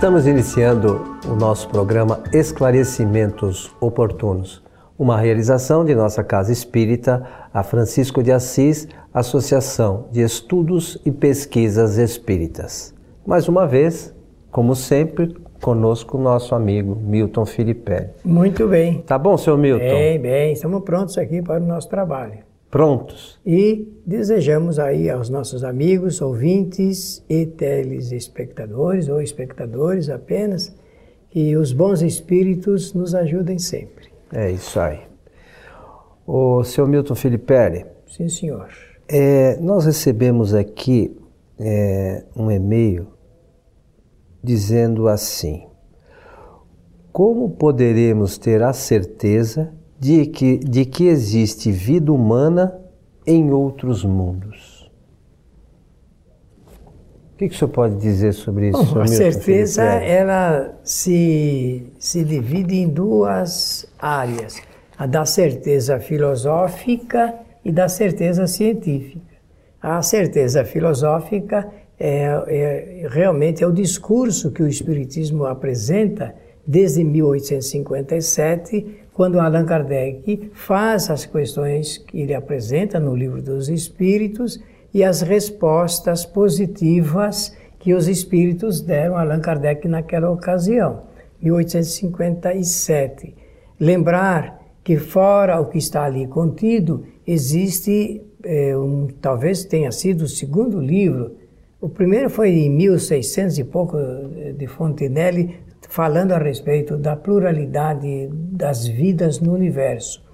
Estamos iniciando o nosso programa Esclarecimentos Oportunos, uma realização de nossa Casa Espírita, a Francisco de Assis, Associação de Estudos e Pesquisas Espíritas. Mais uma vez, como sempre, conosco nosso amigo Milton Filipe. Muito bem. Tá bom, senhor Milton? Bem, bem. Estamos prontos aqui para o nosso trabalho prontos. E desejamos aí aos nossos amigos, ouvintes e telespectadores ou espectadores apenas que os bons espíritos nos ajudem sempre. É isso aí. O seu Milton Filipe. Sim, senhor. É, nós recebemos aqui é, um e-mail dizendo assim: Como poderemos ter a certeza de que, de que existe vida humana em outros mundos. O que, que o senhor pode dizer sobre isso? Bom, a certeza ela se, se divide em duas áreas: a da certeza filosófica e da certeza científica. A certeza filosófica é, é, realmente é o discurso que o Espiritismo apresenta desde 1857 quando Allan Kardec faz as questões que ele apresenta no Livro dos Espíritos e as respostas positivas que os espíritos deram a Allan Kardec naquela ocasião, 1857. Lembrar que fora o que está ali contido, existe é, um, talvez tenha sido o segundo livro. O primeiro foi em 1600 e pouco de Fontenelle, falando a respeito da pluralidade das vidas no universo.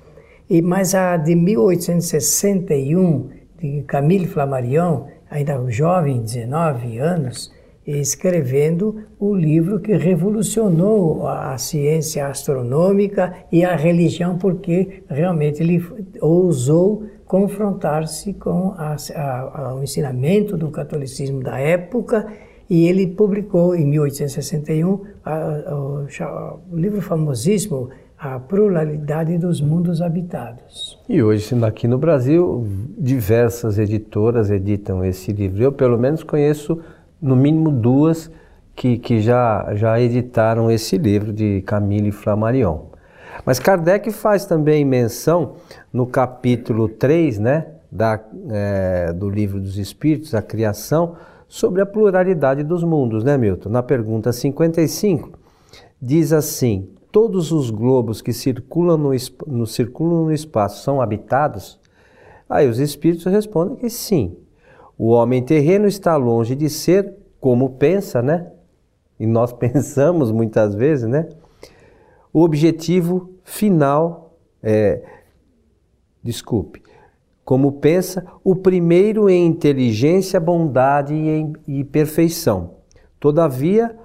E mas a de 1861 de Camille Flammarion, ainda jovem, 19 anos, escrevendo o livro que revolucionou a ciência astronômica e a religião, porque realmente ele ousou confrontar-se com a, a, o ensinamento do catolicismo da época e ele publicou em 1861 a, a, o livro famosíssimo A Pluralidade dos Mundos Habitados. E hoje, aqui no Brasil, diversas editoras editam esse livro. Eu, pelo menos, conheço no mínimo duas que, que já, já editaram esse livro de Camille Flammarion. Mas Kardec faz também menção no capítulo 3 né, da, é, do Livro dos Espíritos, a criação, sobre a pluralidade dos mundos, né, Milton? Na pergunta 55, diz assim: todos os globos que circulam no, no, circulam no espaço são habitados? Aí os espíritos respondem que sim. O homem terreno está longe de ser como pensa, né? E nós pensamos muitas vezes, né? O objetivo final é. Desculpe como pensa, o primeiro em inteligência, bondade e, em, e perfeição. Todavia,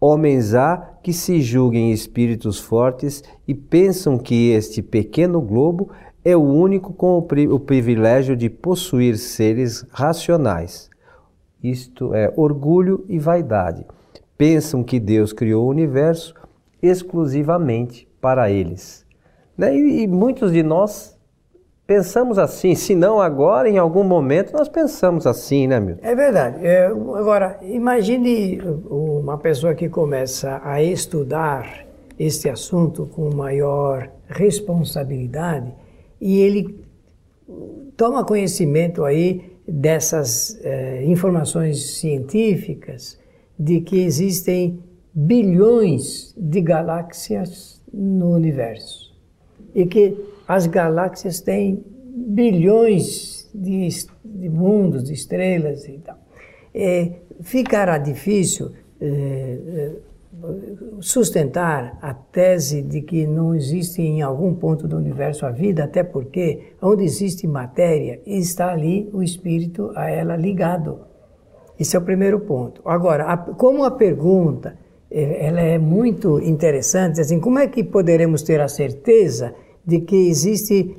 homens há que se julguem espíritos fortes e pensam que este pequeno globo é o único com o, pri o privilégio de possuir seres racionais. Isto é orgulho e vaidade. Pensam que Deus criou o universo exclusivamente para eles. Né? E, e muitos de nós pensamos assim, se não agora, em algum momento nós pensamos assim, né, Milton? É verdade. É, agora, imagine uma pessoa que começa a estudar este assunto com maior responsabilidade e ele toma conhecimento aí dessas é, informações científicas de que existem bilhões de galáxias no universo e que as galáxias têm bilhões de, de mundos, de estrelas e tal. É, ficará difícil é, é, sustentar a tese de que não existe em algum ponto do universo a vida, até porque onde existe matéria está ali o espírito a ela ligado. Esse é o primeiro ponto. Agora, a, como a pergunta é, ela é muito interessante, assim, como é que poderemos ter a certeza de que existe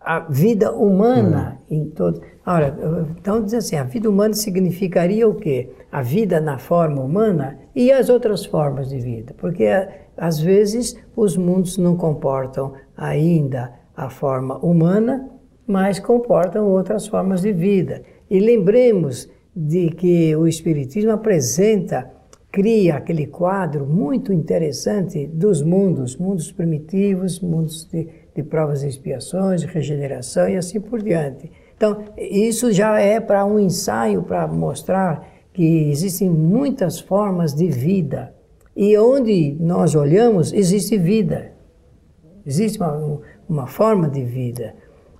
a vida humana hum. em todo. Ora, então diz assim, a vida humana significaria o quê? A vida na forma humana e as outras formas de vida, porque às vezes os mundos não comportam ainda a forma humana, mas comportam outras formas de vida. E lembremos de que o espiritismo apresenta cria aquele quadro muito interessante dos mundos, mundos primitivos, mundos de, de provas e expiações, de regeneração e assim por diante. Então, isso já é para um ensaio para mostrar que existem muitas formas de vida. E onde nós olhamos, existe vida. Existe uma, uma forma de vida.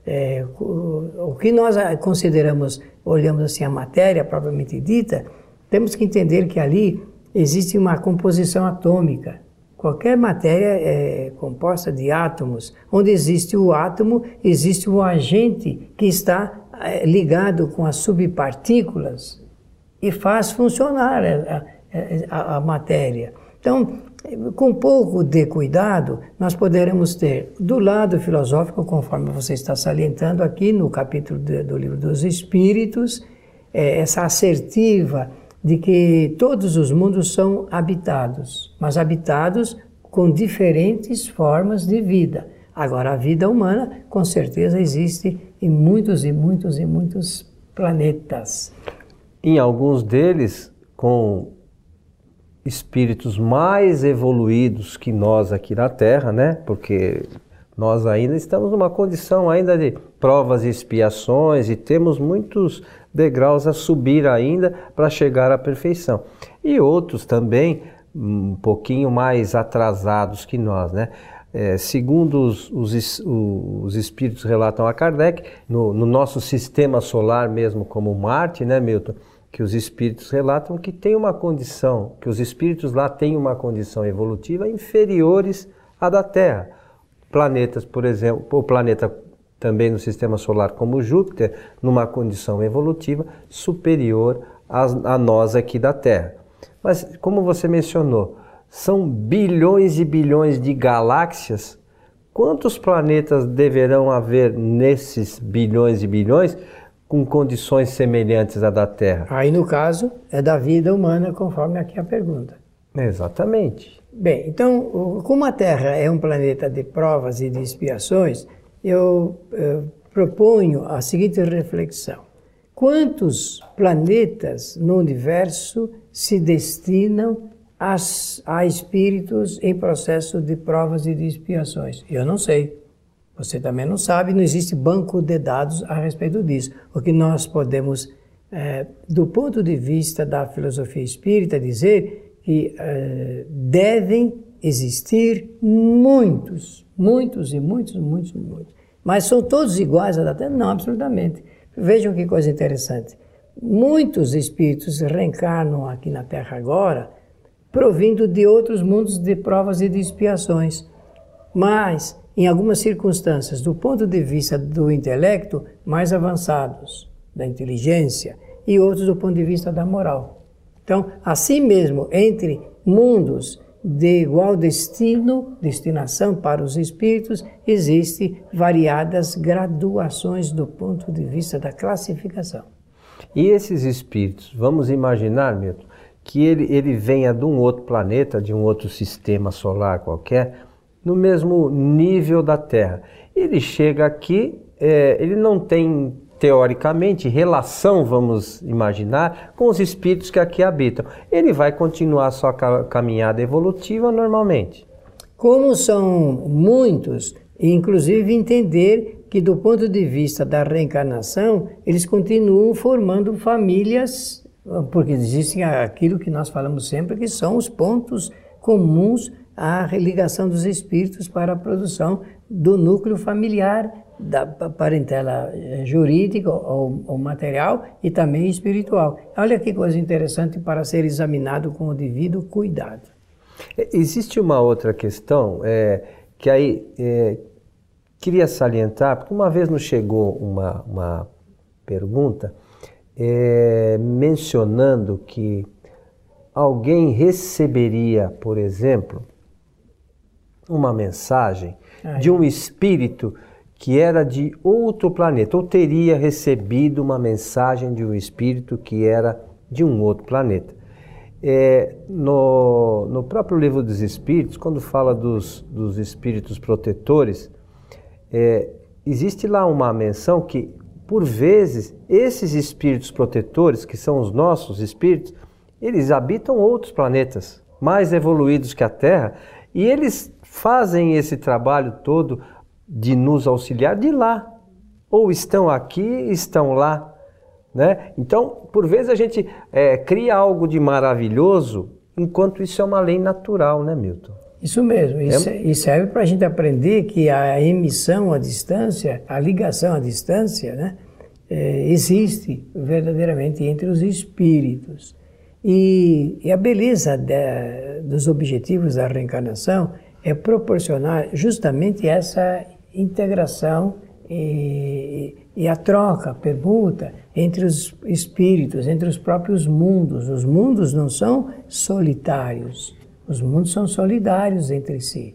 É, o, o que nós consideramos, olhamos assim a matéria propriamente dita, temos que entender que ali existe uma composição atômica. Qualquer matéria é composta de átomos. Onde existe o átomo, existe o agente que está é, ligado com as subpartículas e faz funcionar a, a, a matéria. Então, com um pouco de cuidado, nós poderemos ter, do lado filosófico, conforme você está salientando aqui no capítulo de, do livro dos Espíritos, é, essa assertiva de que todos os mundos são habitados, mas habitados com diferentes formas de vida. Agora, a vida humana, com certeza, existe em muitos e muitos e muitos planetas. Em alguns deles, com espíritos mais evoluídos que nós aqui na Terra, né? Porque nós ainda estamos numa condição ainda de provas e expiações e temos muitos degraus a subir ainda para chegar à perfeição. E outros também um pouquinho mais atrasados que nós, né? É, segundo os, os, os, espíritos relatam a Kardec, no, no, nosso sistema solar mesmo como Marte, né, Milton? Que os espíritos relatam que tem uma condição, que os espíritos lá têm uma condição evolutiva inferiores à da Terra. Planetas, por exemplo, o planeta também no sistema solar como Júpiter, numa condição evolutiva superior a, a nós aqui da Terra. Mas, como você mencionou, são bilhões e bilhões de galáxias. Quantos planetas deverão haver nesses bilhões e bilhões com condições semelhantes à da Terra? Aí, no caso, é da vida humana, conforme aqui a pergunta. Exatamente. Bem, então, como a Terra é um planeta de provas e de expiações, eu eh, proponho a seguinte reflexão: quantos planetas no universo se destinam as, a espíritos em processo de provas e de expiações? Eu não sei. Você também não sabe, não existe banco de dados a respeito disso. O que nós podemos, eh, do ponto de vista da filosofia espírita, dizer que eh, devem existir muitos, muitos e muitos, muitos, muitos. Mas são todos iguais à Terra? Não, absolutamente. Vejam que coisa interessante. Muitos espíritos reencarnam aqui na Terra agora, provindo de outros mundos de provas e de expiações. Mas, em algumas circunstâncias, do ponto de vista do intelecto, mais avançados, da inteligência, e outros do ponto de vista da moral. Então, assim mesmo, entre mundos de igual destino, destinação para os espíritos, existe variadas graduações do ponto de vista da classificação. E esses espíritos, vamos imaginar, Milton, que ele, ele venha de um outro planeta, de um outro sistema solar qualquer, no mesmo nível da Terra. Ele chega aqui, é, ele não tem teoricamente, relação, vamos imaginar, com os espíritos que aqui habitam. Ele vai continuar sua caminhada evolutiva normalmente. Como são muitos, inclusive entender que, do ponto de vista da reencarnação, eles continuam formando famílias, porque existem aquilo que nós falamos sempre, que são os pontos comuns à ligação dos espíritos para a produção do núcleo familiar da parentela eh, jurídica ou, ou, material e também espiritual. Olha que coisa interessante para ser examinado com o devido cuidado. É, existe uma outra questão é, que aí é, queria salientar, porque uma vez nos chegou uma, uma pergunta é, mencionando que alguém receberia, por exemplo, uma mensagem de um espírito que era de outro planeta, ou teria recebido uma mensagem de um espírito que era de um outro planeta. É, no, no próprio livro dos Espíritos, quando fala dos, dos espíritos protetores, é, existe lá uma menção que, por vezes, esses espíritos protetores, que são os nossos espíritos, eles habitam outros planetas mais evoluídos que a Terra e eles fazem esse trabalho todo de nos auxiliar de lá. Ou estão aqui, estão lá. Né? Então, por vezes a gente é, cria algo de maravilhoso, enquanto isso é uma lei natural, né, Milton? Isso mesmo, é... e serve para a gente aprender que a emissão à distância, a ligação à distância, né, é, existe verdadeiramente entre os espíritos. E, e a beleza de, dos objetivos da reencarnação é proporcionar justamente essa integração e, e a troca, a permuta entre os espíritos, entre os próprios mundos. Os mundos não são solitários, os mundos são solidários entre si.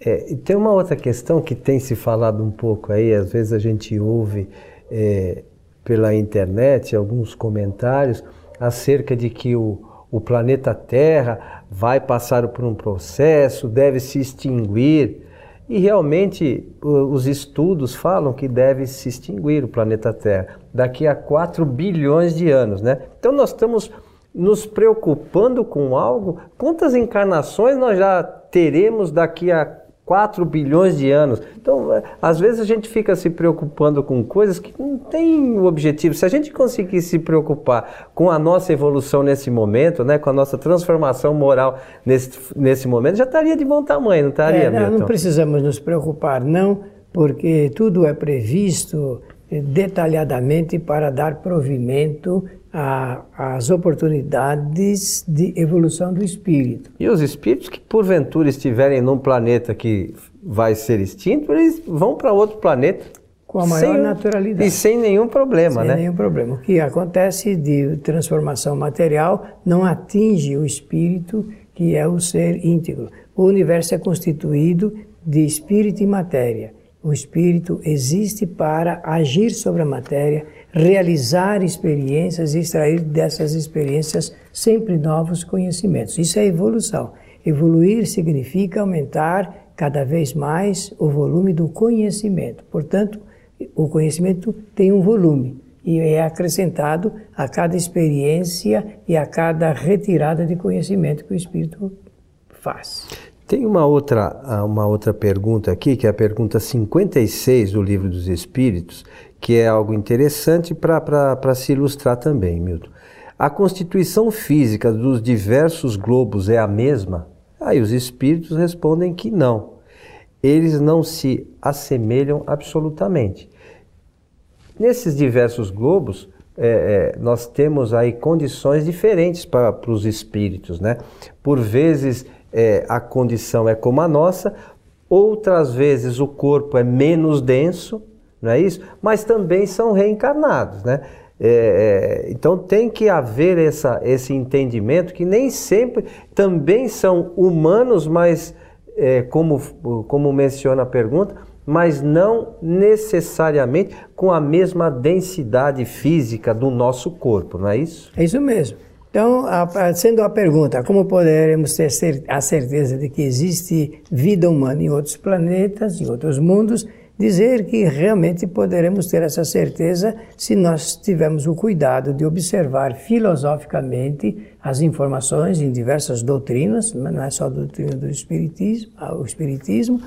É, tem uma outra questão que tem se falado um pouco aí, às vezes a gente ouve é, pela internet alguns comentários acerca de que o, o planeta Terra vai passar por um processo, deve se extinguir. E realmente os estudos falam que deve se extinguir o planeta Terra daqui a 4 bilhões de anos, né? Então nós estamos nos preocupando com algo. Quantas encarnações nós já teremos daqui a 4 bilhões de anos. Então, é, às vezes a gente fica se preocupando com coisas que não têm objetivo. Se a gente conseguir se preocupar com a nossa evolução nesse momento, né, com a nossa transformação moral nesse, nesse momento, já estaria de bom tamanho, não estaria, é, não, não precisamos nos preocupar, não, porque tudo é previsto detalhadamente para dar provimento às oportunidades de evolução do espírito. E os espíritos que porventura estiverem num planeta que vai ser extinto, eles vão para outro planeta com a maior sem, naturalidade. E sem nenhum problema, sem né? Sem nenhum problema. O que acontece de transformação material não atinge o espírito, que é o ser íntegro. O universo é constituído de espírito e matéria. O espírito existe para agir sobre a matéria, realizar experiências e extrair dessas experiências sempre novos conhecimentos. Isso é evolução. Evoluir significa aumentar cada vez mais o volume do conhecimento. Portanto, o conhecimento tem um volume e é acrescentado a cada experiência e a cada retirada de conhecimento que o espírito faz. Tem uma outra, uma outra pergunta aqui, que é a pergunta 56 do Livro dos Espíritos, que é algo interessante para se ilustrar também, Milton. A constituição física dos diversos globos é a mesma? Aí os espíritos respondem que não. Eles não se assemelham absolutamente. Nesses diversos globos, é, é, nós temos aí condições diferentes para, para os espíritos, né? Por vezes é, a condição é como a nossa, outras vezes o corpo é menos denso, não é isso? Mas também são reencarnados, né? É, é, então tem que haver essa, esse entendimento que nem sempre também são humanos, mas é, como, como menciona a pergunta, mas não necessariamente com a mesma densidade física do nosso corpo, não é isso? É isso mesmo. Então, sendo a pergunta, como poderemos ter a certeza de que existe vida humana em outros planetas, em outros mundos, dizer que realmente poderemos ter essa certeza se nós tivermos o cuidado de observar filosoficamente as informações em diversas doutrinas, não é só a doutrina do espiritismo, o espiritismo,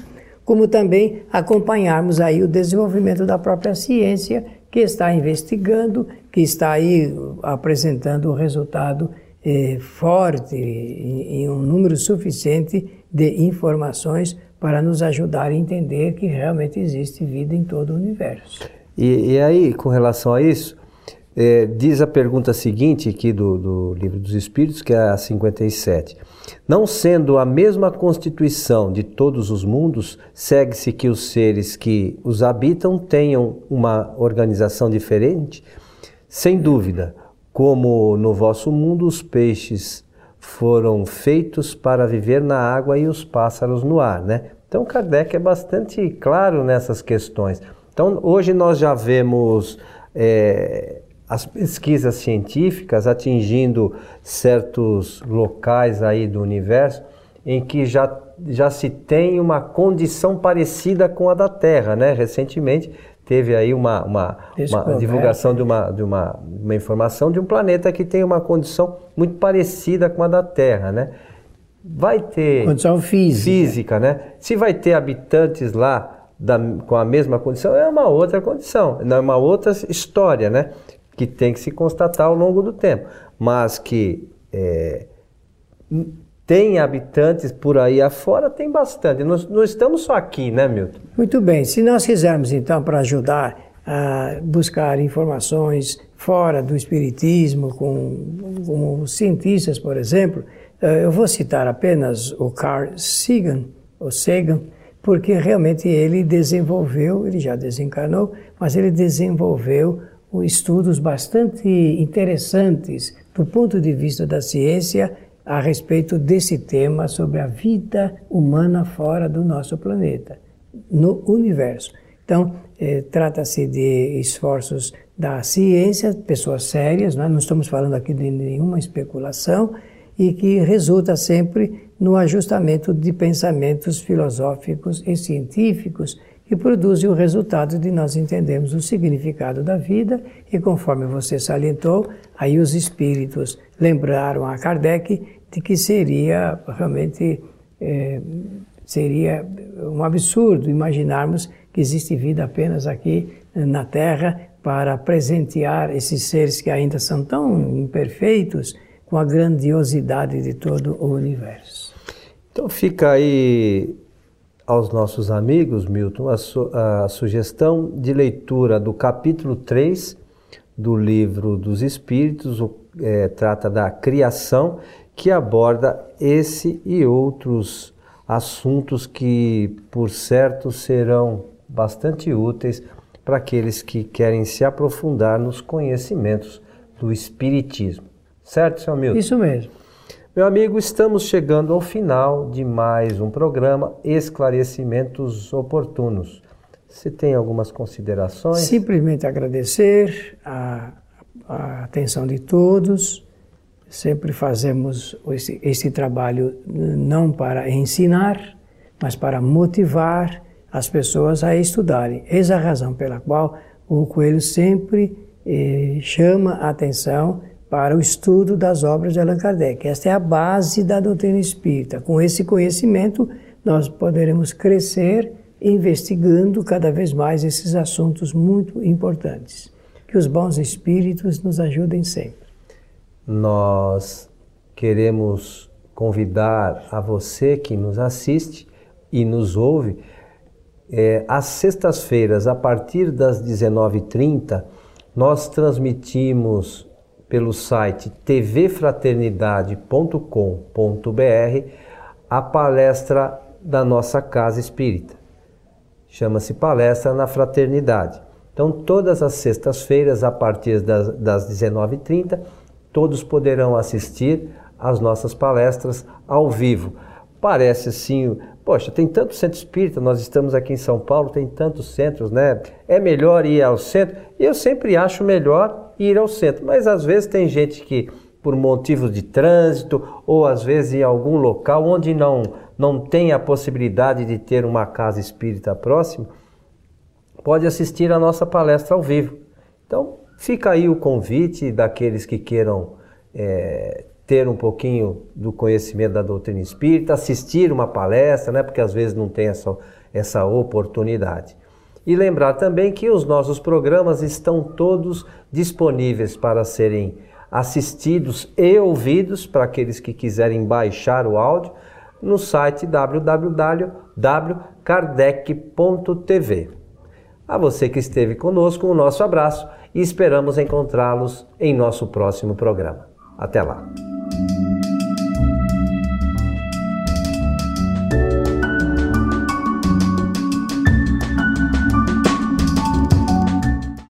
como também acompanharmos aí o desenvolvimento da própria ciência que está investigando, que está aí apresentando um resultado eh, forte em um número suficiente de informações para nos ajudar a entender que realmente existe vida em todo o universo. E, e aí, com relação a isso, é, diz a pergunta seguinte aqui do, do Livro dos Espíritos, que é a 57. Não sendo a mesma constituição de todos os mundos, segue-se que os seres que os habitam tenham uma organização diferente? Sem dúvida, como no vosso mundo os peixes foram feitos para viver na água e os pássaros no ar, né? Então Kardec é bastante claro nessas questões. Então hoje nós já vemos é, as pesquisas científicas atingindo certos locais aí do universo em que já, já se tem uma condição parecida com a da Terra, né? Recentemente teve aí uma, uma, uma divulgação de, uma, de uma, uma informação de um planeta que tem uma condição muito parecida com a da Terra, né? Vai ter condição física, física né? Se vai ter habitantes lá da, com a mesma condição é uma outra condição, é uma outra história, né? Que tem que se constatar ao longo do tempo, mas que é, tem habitantes por aí afora, tem bastante. Nós não estamos só aqui, né, Milton? Muito bem. Se nós quisermos, então, para ajudar a buscar informações fora do Espiritismo, com, com cientistas, por exemplo, eh, eu vou citar apenas o Carl Sagan, o Sagan, porque realmente ele desenvolveu, ele já desencarnou, mas ele desenvolveu estudos bastante interessantes do ponto de vista da ciência a respeito desse tema sobre a vida humana fora do nosso planeta, no universo. Então, eh, trata-se de esforços da ciência, pessoas sérias, não estamos falando aqui de nenhuma especulação, e que resulta sempre no ajustamento de pensamentos filosóficos e científicos que produzem o resultado de nós entendermos o significado da vida e conforme você salientou, aí os espíritos lembraram a Kardec de que seria realmente é, seria um absurdo imaginarmos que existe vida apenas aqui na Terra para presentear esses seres que ainda são tão imperfeitos com a grandiosidade de todo o universo. Então fica aí aos nossos amigos, Milton, a, su a sugestão de leitura do capítulo 3 do livro dos Espíritos, o, é, trata da criação, que aborda esse e outros assuntos que, por certo, serão bastante úteis para aqueles que querem se aprofundar nos conhecimentos do Espiritismo. Certo, senhor Milton? Isso mesmo. Meu amigo, estamos chegando ao final de mais um programa Esclarecimentos Oportunos. Você tem algumas considerações? Simplesmente agradecer a, a atenção de todos. Sempre fazemos esse, esse trabalho não para ensinar, mas para motivar as pessoas a estudarem. Eis a razão pela qual o Coelho sempre eh, chama a atenção para o estudo das obras de Allan Kardec. Esta é a base da doutrina espírita. Com esse conhecimento, nós poderemos crescer investigando cada vez mais esses assuntos muito importantes. Que os bons espíritos nos ajudem sempre. Nós queremos convidar a você que nos assiste e nos ouve, é, às sextas-feiras, a partir das 19h30, nós transmitimos pelo site tvfraternidade.com.br a palestra da nossa Casa Espírita. Chama-se Palestra na Fraternidade. Então, todas as sextas-feiras, a partir das, das 19h30, todos poderão assistir às nossas palestras ao vivo. Parece assim, poxa, tem tanto centro espírita, nós estamos aqui em São Paulo, tem tantos centros, né? É melhor ir ao centro? Eu sempre acho melhor ir ao centro. Mas às vezes tem gente que, por motivos de trânsito, ou às vezes em algum local onde não, não tem a possibilidade de ter uma casa espírita próxima, pode assistir a nossa palestra ao vivo. Então, fica aí o convite daqueles que queiram é, ter um pouquinho do conhecimento da doutrina espírita, assistir uma palestra, né, porque às vezes não tem essa, essa oportunidade. E lembrar também que os nossos programas estão todos disponíveis para serem assistidos e ouvidos para aqueles que quiserem baixar o áudio no site www.kardec.tv. A você que esteve conosco, o nosso abraço e esperamos encontrá-los em nosso próximo programa. Até lá!